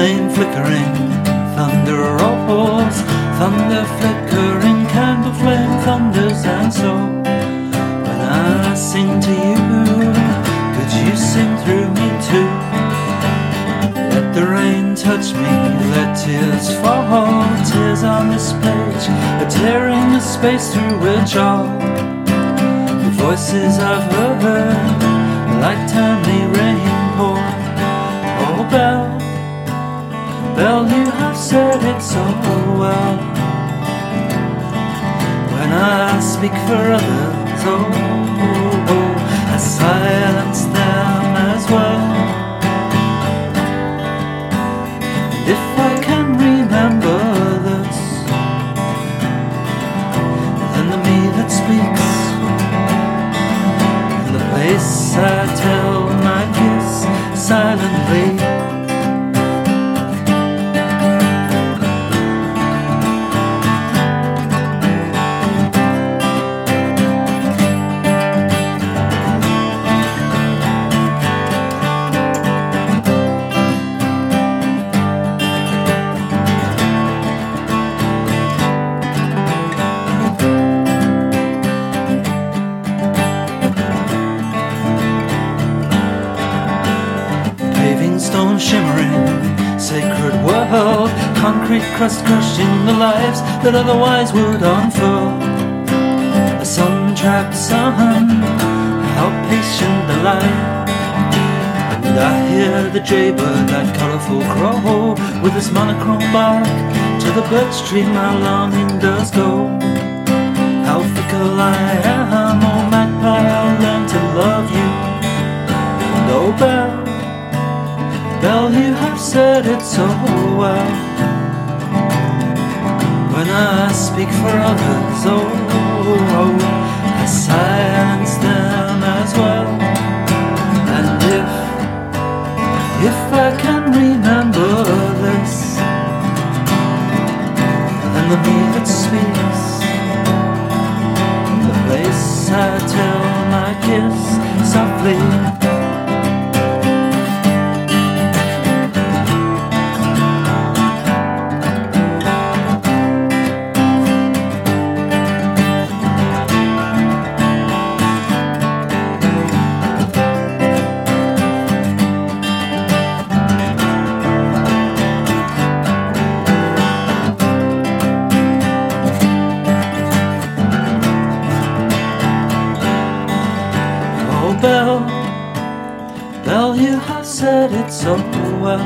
flame flickering, thunder rolls, thunder flickering, candle flame thunders, and so when I sing to you, could you sing through me too? Let the rain touch me, let tears fall, tears on this page, a tearing the space through which all the voices I've heard, like timely rain pour. Bell, you have said it so well. When I speak for others, oh concrete crust crushing the lives that otherwise would unfold. A sun-trapped sun, how patient the light. And I hear the jaybird, that colourful crow, with his monochrome bark. To the birch tree my longing does go. How fickle I am, oh magpie, I'll learn to love you. And oh bell, Bell, you have said it so well. When I speak for others, oh, oh, I silence them as well. And if, if I can remember this, then the me that speaks, the place I tell my kiss softly. Bell, Bell, you have said it so well.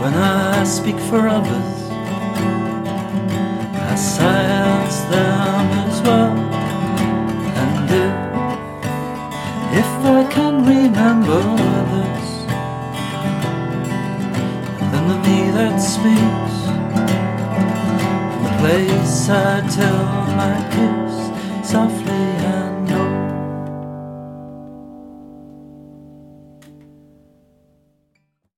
When I speak for others, I silence them as well. And if, if I can remember others, then the me that speaks, the place I tell my kiss.